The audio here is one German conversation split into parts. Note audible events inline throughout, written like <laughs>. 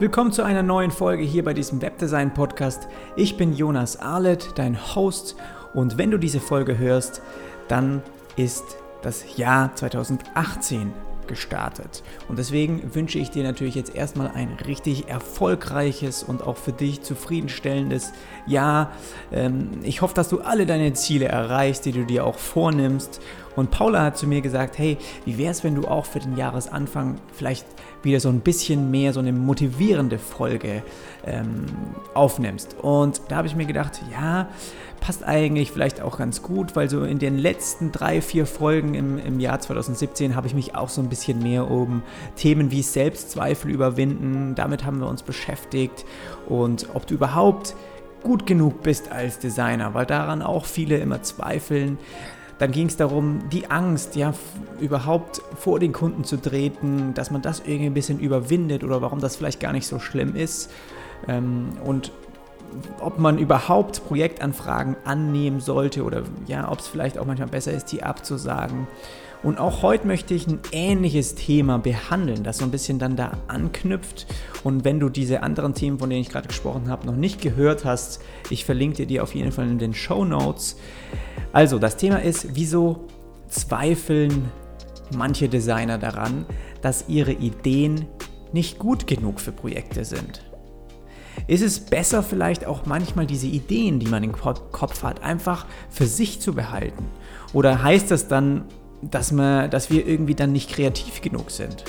Willkommen zu einer neuen Folge hier bei diesem Webdesign Podcast. Ich bin Jonas Arlet, dein Host und wenn du diese Folge hörst, dann ist das Jahr 2018 gestartet. Und deswegen wünsche ich dir natürlich jetzt erstmal ein richtig erfolgreiches und auch für dich zufriedenstellendes Jahr. Ähm, ich hoffe, dass du alle deine Ziele erreichst, die du dir auch vornimmst. Und Paula hat zu mir gesagt, hey, wie wäre es, wenn du auch für den Jahresanfang vielleicht wieder so ein bisschen mehr so eine motivierende Folge ähm, aufnimmst. Und da habe ich mir gedacht, ja, passt eigentlich vielleicht auch ganz gut, weil so in den letzten drei, vier Folgen im, im Jahr 2017 habe ich mich auch so ein bisschen mehr um Themen wie Selbstzweifel überwinden, damit haben wir uns beschäftigt und ob du überhaupt gut genug bist als Designer, weil daran auch viele immer zweifeln. Dann ging es darum, die Angst, ja, überhaupt vor den Kunden zu treten, dass man das irgendwie ein bisschen überwindet oder warum das vielleicht gar nicht so schlimm ist. Ähm, und ob man überhaupt Projektanfragen annehmen sollte oder ja, ob es vielleicht auch manchmal besser ist, die abzusagen. Und auch heute möchte ich ein ähnliches Thema behandeln, das so ein bisschen dann da anknüpft. Und wenn du diese anderen Themen, von denen ich gerade gesprochen habe, noch nicht gehört hast, ich verlinke dir die auf jeden Fall in den Show Notes. Also, das Thema ist, wieso zweifeln manche Designer daran, dass ihre Ideen nicht gut genug für Projekte sind. Ist es besser vielleicht auch manchmal diese Ideen, die man im Kopf hat, einfach für sich zu behalten? Oder heißt das dann, dass, man, dass wir irgendwie dann nicht kreativ genug sind?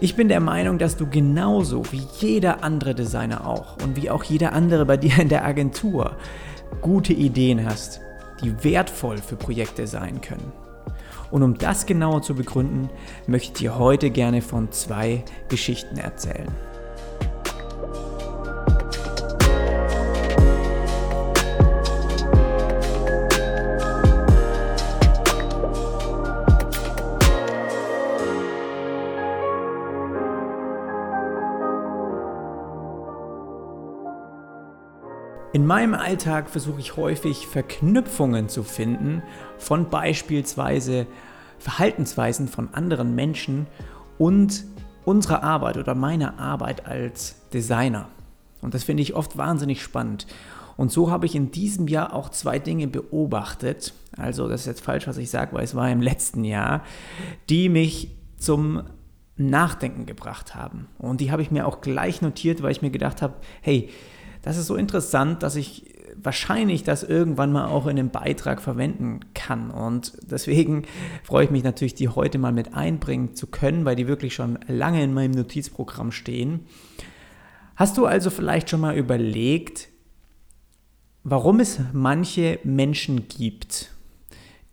Ich bin der Meinung, dass du genauso wie jeder andere Designer auch und wie auch jeder andere bei dir in der Agentur gute Ideen hast, die wertvoll für Projekte sein können. Und um das genauer zu begründen, möchte ich dir heute gerne von zwei Geschichten erzählen. In meinem Alltag versuche ich häufig Verknüpfungen zu finden von beispielsweise Verhaltensweisen von anderen Menschen und unserer Arbeit oder meiner Arbeit als Designer. Und das finde ich oft wahnsinnig spannend. Und so habe ich in diesem Jahr auch zwei Dinge beobachtet. Also, das ist jetzt falsch, was ich sage, weil es war im letzten Jahr, die mich zum Nachdenken gebracht haben. Und die habe ich mir auch gleich notiert, weil ich mir gedacht habe, hey, das ist so interessant, dass ich wahrscheinlich das irgendwann mal auch in einem Beitrag verwenden kann. Und deswegen freue ich mich natürlich, die heute mal mit einbringen zu können, weil die wirklich schon lange in meinem Notizprogramm stehen. Hast du also vielleicht schon mal überlegt, warum es manche Menschen gibt,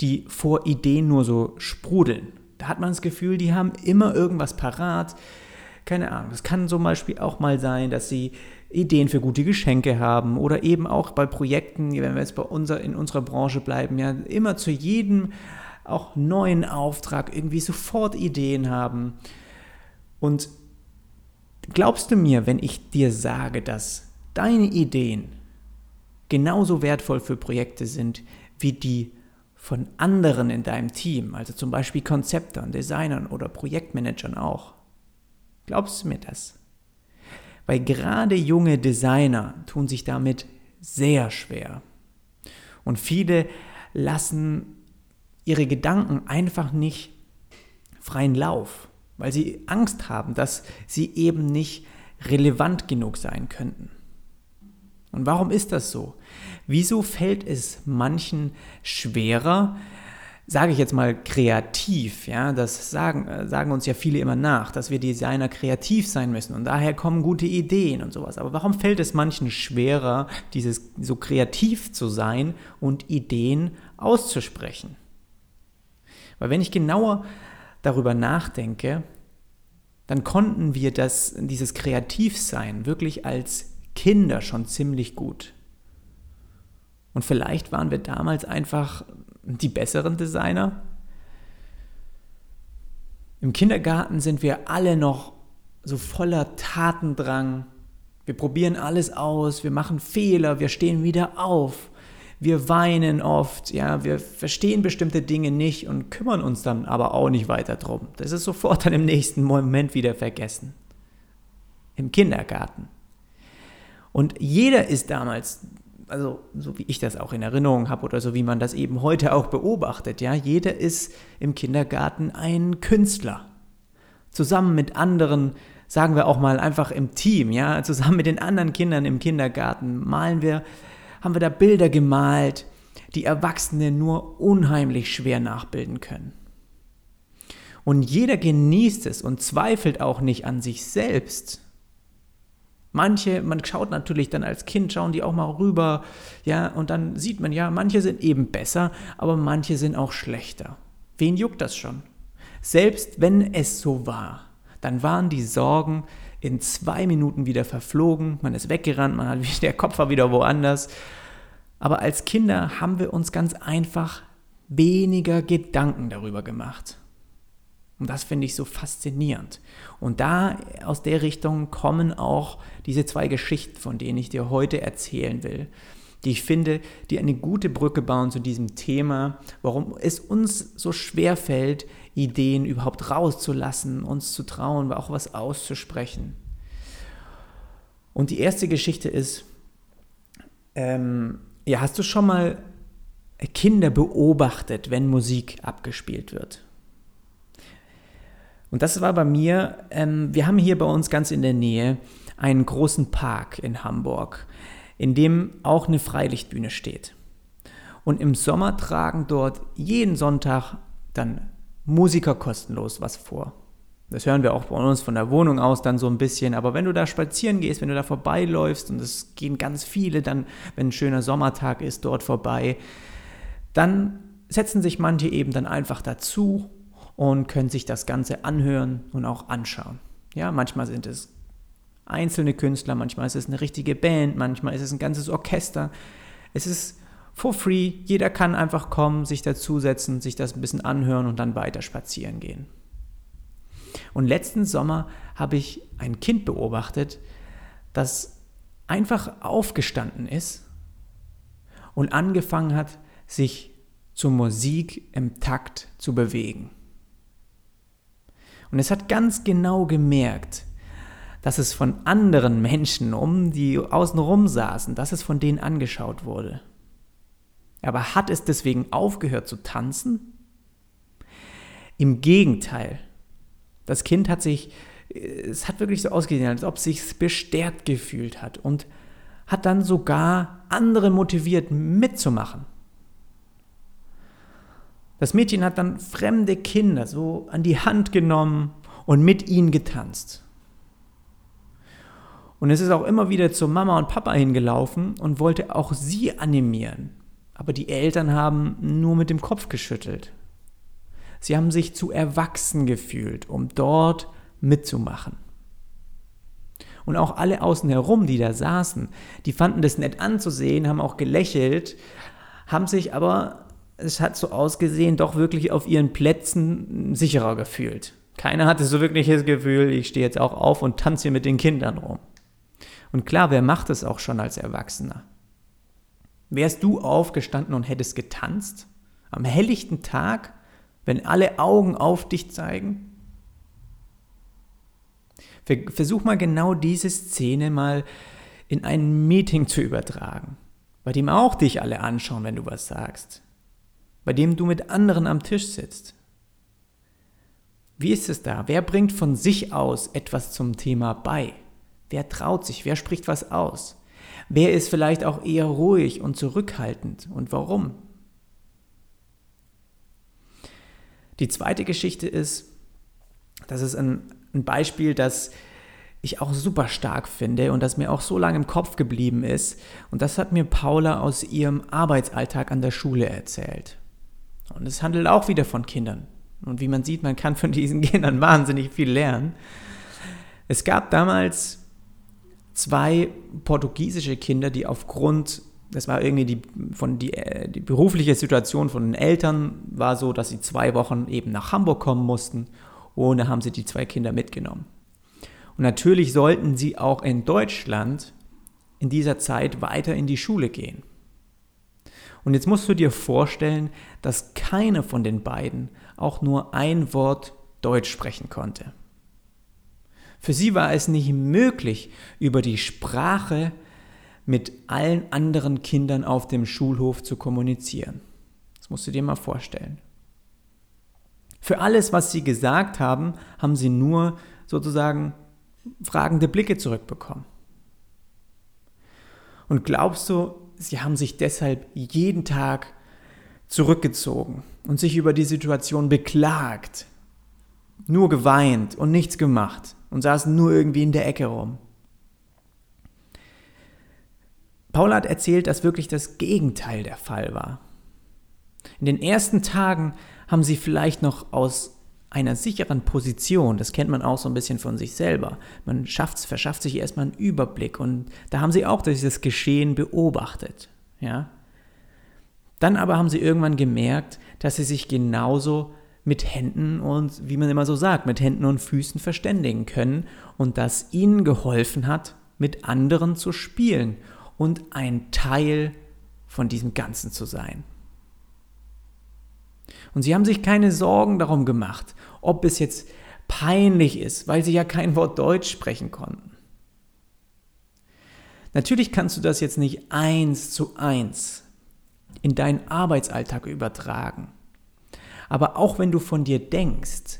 die vor Ideen nur so sprudeln? Da hat man das Gefühl, die haben immer irgendwas parat. Keine Ahnung. Es kann zum Beispiel auch mal sein, dass sie Ideen für gute Geschenke haben oder eben auch bei Projekten, wenn wir jetzt bei unser, in unserer Branche bleiben, ja, immer zu jedem auch neuen Auftrag irgendwie sofort Ideen haben. Und glaubst du mir, wenn ich dir sage, dass deine Ideen genauso wertvoll für Projekte sind wie die von anderen in deinem Team, also zum Beispiel Konzeptern, Designern oder Projektmanagern auch? Glaubst du mir das? Weil gerade junge Designer tun sich damit sehr schwer. Und viele lassen ihre Gedanken einfach nicht freien Lauf, weil sie Angst haben, dass sie eben nicht relevant genug sein könnten. Und warum ist das so? Wieso fällt es manchen schwerer, sage ich jetzt mal, kreativ. Ja, das sagen, äh, sagen uns ja viele immer nach, dass wir Designer kreativ sein müssen und daher kommen gute Ideen und sowas. Aber warum fällt es manchen schwerer, dieses so kreativ zu sein und Ideen auszusprechen? Weil wenn ich genauer darüber nachdenke, dann konnten wir das, dieses Kreativsein wirklich als Kinder schon ziemlich gut. Und vielleicht waren wir damals einfach die besseren Designer. Im Kindergarten sind wir alle noch so voller Tatendrang. Wir probieren alles aus, wir machen Fehler, wir stehen wieder auf, wir weinen oft, ja, wir verstehen bestimmte Dinge nicht und kümmern uns dann aber auch nicht weiter drum. Das ist sofort dann im nächsten Moment wieder vergessen. im Kindergarten. Und jeder ist damals, also so wie ich das auch in Erinnerung habe oder so wie man das eben heute auch beobachtet, ja, jeder ist im Kindergarten ein Künstler. Zusammen mit anderen, sagen wir auch mal einfach im Team, ja, zusammen mit den anderen Kindern im Kindergarten malen wir, haben wir da Bilder gemalt, die Erwachsene nur unheimlich schwer nachbilden können. Und jeder genießt es und zweifelt auch nicht an sich selbst. Manche, man schaut natürlich dann als Kind, schauen die auch mal rüber, ja, und dann sieht man, ja, manche sind eben besser, aber manche sind auch schlechter. Wen juckt das schon? Selbst wenn es so war, dann waren die Sorgen in zwei Minuten wieder verflogen, man ist weggerannt, man hat <laughs> der Kopf war wieder woanders. Aber als Kinder haben wir uns ganz einfach weniger Gedanken darüber gemacht. Und das finde ich so faszinierend. Und da aus der Richtung kommen auch diese zwei Geschichten, von denen ich dir heute erzählen will, die ich finde, die eine gute Brücke bauen zu diesem Thema, warum es uns so schwer fällt, Ideen überhaupt rauszulassen, uns zu trauen, auch was auszusprechen. Und die erste Geschichte ist, ähm, ja, hast du schon mal Kinder beobachtet, wenn Musik abgespielt wird? Und das war bei mir, ähm, wir haben hier bei uns ganz in der Nähe einen großen Park in Hamburg, in dem auch eine Freilichtbühne steht. Und im Sommer tragen dort jeden Sonntag dann Musiker kostenlos was vor. Das hören wir auch bei uns von der Wohnung aus dann so ein bisschen. Aber wenn du da spazieren gehst, wenn du da vorbeiläufst, und es gehen ganz viele dann, wenn ein schöner Sommertag ist, dort vorbei, dann setzen sich manche eben dann einfach dazu und können sich das Ganze anhören und auch anschauen. Ja, manchmal sind es einzelne Künstler, manchmal ist es eine richtige Band, manchmal ist es ein ganzes Orchester. Es ist for free, jeder kann einfach kommen, sich dazusetzen, sich das ein bisschen anhören und dann weiter spazieren gehen. Und letzten Sommer habe ich ein Kind beobachtet, das einfach aufgestanden ist und angefangen hat, sich zur Musik im Takt zu bewegen. Und es hat ganz genau gemerkt, dass es von anderen Menschen um die außenrum saßen, dass es von denen angeschaut wurde. Aber hat es deswegen aufgehört zu tanzen? Im Gegenteil. Das Kind hat sich, es hat wirklich so ausgesehen, als ob es sich bestärkt gefühlt hat und hat dann sogar andere motiviert mitzumachen. Das Mädchen hat dann fremde Kinder so an die Hand genommen und mit ihnen getanzt. Und es ist auch immer wieder zu Mama und Papa hingelaufen und wollte auch sie animieren. Aber die Eltern haben nur mit dem Kopf geschüttelt. Sie haben sich zu erwachsen gefühlt, um dort mitzumachen. Und auch alle außen herum, die da saßen, die fanden das nett anzusehen, haben auch gelächelt, haben sich aber es hat so ausgesehen, doch wirklich auf ihren Plätzen sicherer gefühlt. Keiner hatte so wirklich das Gefühl, ich stehe jetzt auch auf und tanze hier mit den Kindern rum. Und klar, wer macht es auch schon als Erwachsener? Wärst du aufgestanden und hättest getanzt? Am helllichten Tag, wenn alle Augen auf dich zeigen? Versuch mal genau diese Szene mal in ein Meeting zu übertragen, bei dem auch dich alle anschauen, wenn du was sagst bei dem du mit anderen am Tisch sitzt. Wie ist es da? Wer bringt von sich aus etwas zum Thema bei? Wer traut sich? Wer spricht was aus? Wer ist vielleicht auch eher ruhig und zurückhaltend und warum? Die zweite Geschichte ist, das ist ein, ein Beispiel, das ich auch super stark finde und das mir auch so lange im Kopf geblieben ist. Und das hat mir Paula aus ihrem Arbeitsalltag an der Schule erzählt. Und es handelt auch wieder von Kindern. Und wie man sieht, man kann von diesen <laughs> Kindern wahnsinnig viel lernen. Es gab damals zwei portugiesische Kinder, die aufgrund, das war irgendwie die, von die, äh, die berufliche Situation von den Eltern, war so, dass sie zwei Wochen eben nach Hamburg kommen mussten da haben sie die zwei Kinder mitgenommen. Und natürlich sollten sie auch in Deutschland in dieser Zeit weiter in die Schule gehen. Und jetzt musst du dir vorstellen, dass keiner von den beiden auch nur ein Wort Deutsch sprechen konnte. Für sie war es nicht möglich, über die Sprache mit allen anderen Kindern auf dem Schulhof zu kommunizieren. Das musst du dir mal vorstellen. Für alles, was sie gesagt haben, haben sie nur sozusagen fragende Blicke zurückbekommen. Und glaubst du, sie haben sich deshalb jeden Tag zurückgezogen und sich über die Situation beklagt, nur geweint und nichts gemacht und saßen nur irgendwie in der Ecke rum? Paul hat erzählt, dass wirklich das Gegenteil der Fall war. In den ersten Tagen haben sie vielleicht noch aus einer sicheren Position, das kennt man auch so ein bisschen von sich selber, man schafft, verschafft sich erstmal einen Überblick und da haben sie auch dieses Geschehen beobachtet. Ja? Dann aber haben sie irgendwann gemerkt, dass sie sich genauso mit Händen und, wie man immer so sagt, mit Händen und Füßen verständigen können und das ihnen geholfen hat, mit anderen zu spielen und ein Teil von diesem Ganzen zu sein. Und sie haben sich keine Sorgen darum gemacht, ob es jetzt peinlich ist, weil sie ja kein Wort Deutsch sprechen konnten. Natürlich kannst du das jetzt nicht eins zu eins in deinen Arbeitsalltag übertragen. Aber auch wenn du von dir denkst,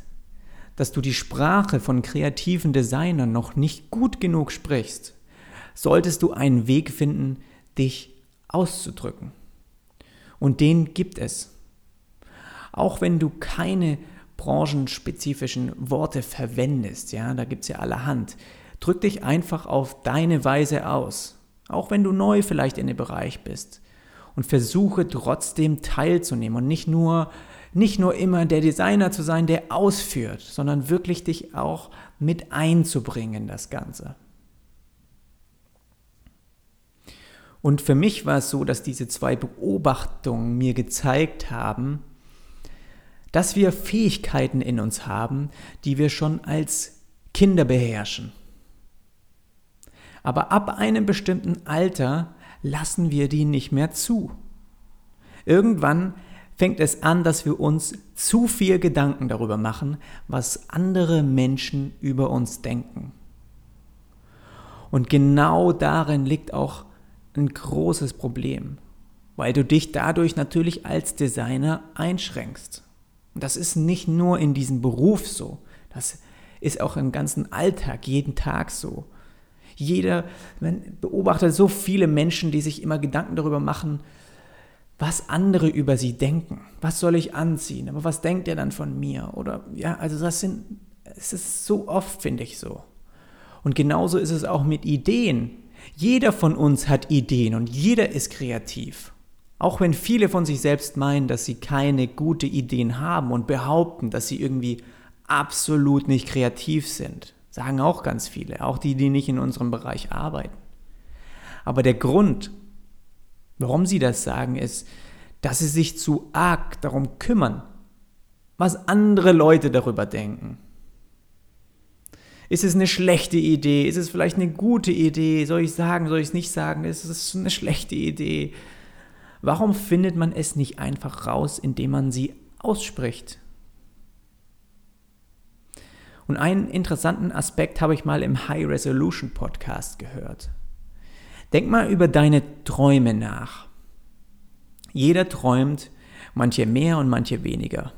dass du die Sprache von kreativen Designern noch nicht gut genug sprichst, solltest du einen Weg finden, dich auszudrücken. Und den gibt es auch wenn du keine branchenspezifischen Worte verwendest, ja, da gibt es ja allerhand. Drück dich einfach auf deine Weise aus, auch wenn du neu vielleicht in dem Bereich bist. Und versuche trotzdem teilzunehmen und nicht nur, nicht nur immer der Designer zu sein, der ausführt, sondern wirklich dich auch mit einzubringen in das Ganze. Und für mich war es so, dass diese zwei Beobachtungen mir gezeigt haben, dass wir Fähigkeiten in uns haben, die wir schon als Kinder beherrschen. Aber ab einem bestimmten Alter lassen wir die nicht mehr zu. Irgendwann fängt es an, dass wir uns zu viel Gedanken darüber machen, was andere Menschen über uns denken. Und genau darin liegt auch ein großes Problem, weil du dich dadurch natürlich als Designer einschränkst. Und das ist nicht nur in diesem Beruf so, das ist auch im ganzen Alltag, jeden Tag so. Jeder man beobachtet so viele Menschen, die sich immer Gedanken darüber machen, was andere über sie denken. Was soll ich anziehen? Aber was denkt er dann von mir? Oder ja, also das sind, es ist so oft, finde ich so. Und genauso ist es auch mit Ideen. Jeder von uns hat Ideen und jeder ist kreativ. Auch wenn viele von sich selbst meinen, dass sie keine gute Ideen haben und behaupten, dass sie irgendwie absolut nicht kreativ sind, sagen auch ganz viele, auch die, die nicht in unserem Bereich arbeiten. Aber der Grund, warum sie das sagen, ist, dass sie sich zu arg darum kümmern, was andere Leute darüber denken. Ist es eine schlechte Idee? Ist es vielleicht eine gute Idee? Soll ich sagen? Soll ich es nicht sagen? Ist es eine schlechte Idee? Warum findet man es nicht einfach raus, indem man sie ausspricht? Und einen interessanten Aspekt habe ich mal im High Resolution Podcast gehört. Denk mal über deine Träume nach. Jeder träumt, manche mehr und manche weniger.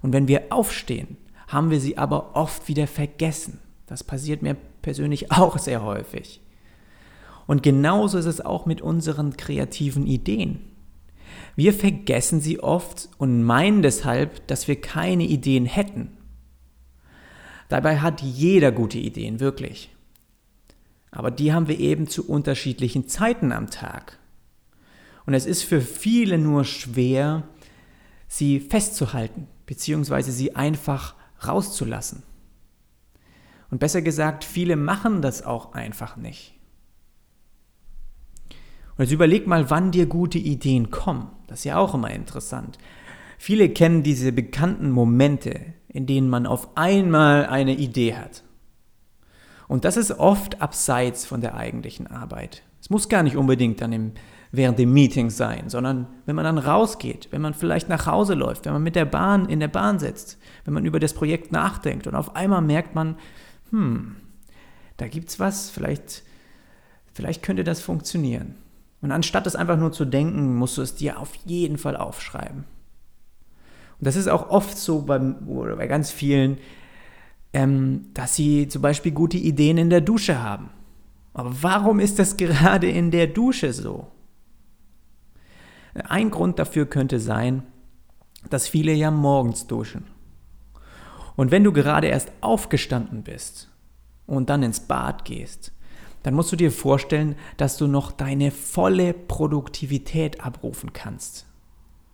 Und wenn wir aufstehen, haben wir sie aber oft wieder vergessen. Das passiert mir persönlich <laughs> auch sehr häufig. Und genauso ist es auch mit unseren kreativen Ideen. Wir vergessen sie oft und meinen deshalb, dass wir keine Ideen hätten. Dabei hat jeder gute Ideen, wirklich. Aber die haben wir eben zu unterschiedlichen Zeiten am Tag. Und es ist für viele nur schwer, sie festzuhalten, beziehungsweise sie einfach rauszulassen. Und besser gesagt, viele machen das auch einfach nicht. Und jetzt überleg mal, wann dir gute Ideen kommen. Das ist ja auch immer interessant. Viele kennen diese bekannten Momente, in denen man auf einmal eine Idee hat. Und das ist oft abseits von der eigentlichen Arbeit. Es muss gar nicht unbedingt dann im, während dem Meeting sein, sondern wenn man dann rausgeht, wenn man vielleicht nach Hause läuft, wenn man mit der Bahn in der Bahn sitzt, wenn man über das Projekt nachdenkt und auf einmal merkt man, hm, da gibt's was, vielleicht, vielleicht könnte das funktionieren. Und anstatt es einfach nur zu denken, musst du es dir auf jeden Fall aufschreiben. Und das ist auch oft so beim, oder bei ganz vielen, ähm, dass sie zum Beispiel gute Ideen in der Dusche haben. Aber warum ist das <laughs> gerade in der Dusche so? Ein Grund dafür könnte sein, dass viele ja morgens duschen. Und wenn du gerade erst aufgestanden bist und dann ins Bad gehst, dann musst du dir vorstellen, dass du noch deine volle Produktivität abrufen kannst.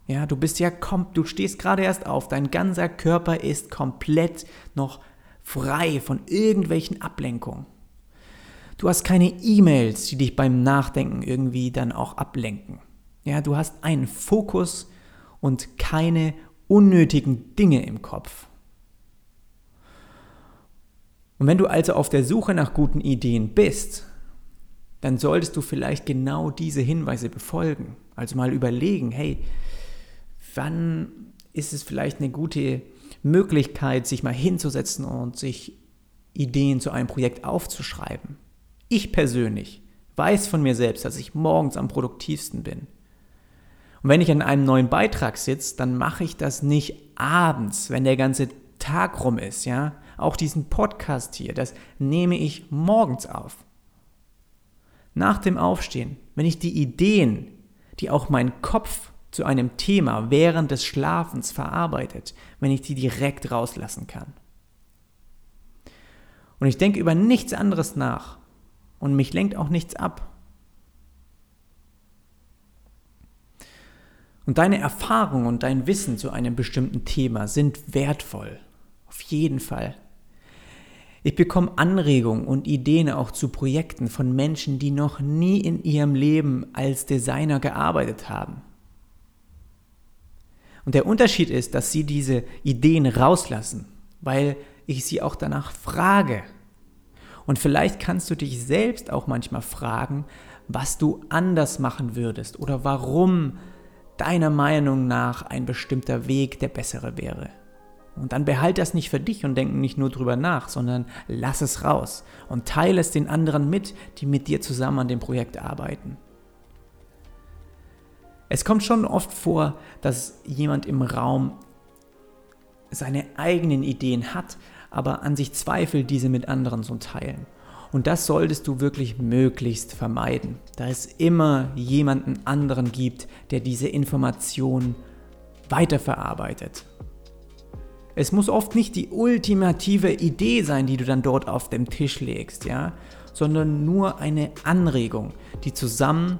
Ja, du bist ja kom du stehst gerade erst auf, dein ganzer Körper ist komplett noch frei von irgendwelchen Ablenkungen. Du hast keine E-Mails, die dich beim Nachdenken irgendwie dann auch ablenken. Ja, du hast einen Fokus und keine unnötigen Dinge im Kopf. Und wenn du also auf der Suche nach guten Ideen bist, dann solltest du vielleicht genau diese Hinweise befolgen. Also mal überlegen, hey, wann ist es vielleicht eine gute Möglichkeit, sich mal hinzusetzen und sich Ideen zu einem Projekt aufzuschreiben. Ich persönlich weiß von mir selbst, dass ich morgens am produktivsten bin. Und wenn ich an einem neuen Beitrag sitze, dann mache ich das nicht abends, wenn der ganze Tag rum ist, ja? Auch diesen Podcast hier, das nehme ich morgens auf. Nach dem Aufstehen, wenn ich die Ideen, die auch mein Kopf zu einem Thema während des Schlafens verarbeitet, wenn ich die direkt rauslassen kann. Und ich denke über nichts anderes nach und mich lenkt auch nichts ab. Und deine Erfahrung und dein Wissen zu einem bestimmten Thema sind wertvoll. Auf jeden Fall. Ich bekomme Anregungen und Ideen auch zu Projekten von Menschen, die noch nie in ihrem Leben als Designer gearbeitet haben. Und der Unterschied ist, dass sie diese Ideen rauslassen, weil ich sie auch danach frage. Und vielleicht kannst du dich selbst auch manchmal fragen, was du anders machen würdest oder warum deiner Meinung nach ein bestimmter Weg der bessere wäre. Und dann behalt das nicht für dich und denk nicht nur drüber nach, sondern lass es raus und teile es den anderen mit, die mit dir zusammen an dem Projekt arbeiten. Es kommt schon oft vor, dass jemand im Raum seine eigenen Ideen hat, aber an sich zweifelt, diese mit anderen zu teilen. Und das solltest du wirklich möglichst vermeiden, da es immer jemanden anderen gibt, der diese Informationen weiterverarbeitet. Es muss oft nicht die ultimative Idee sein, die du dann dort auf dem Tisch legst, ja, sondern nur eine Anregung, die zusammen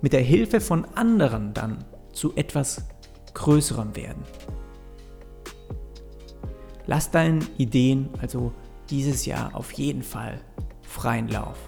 mit der Hilfe von anderen dann zu etwas Größerem werden. Lass deinen Ideen also dieses Jahr auf jeden Fall freien Lauf.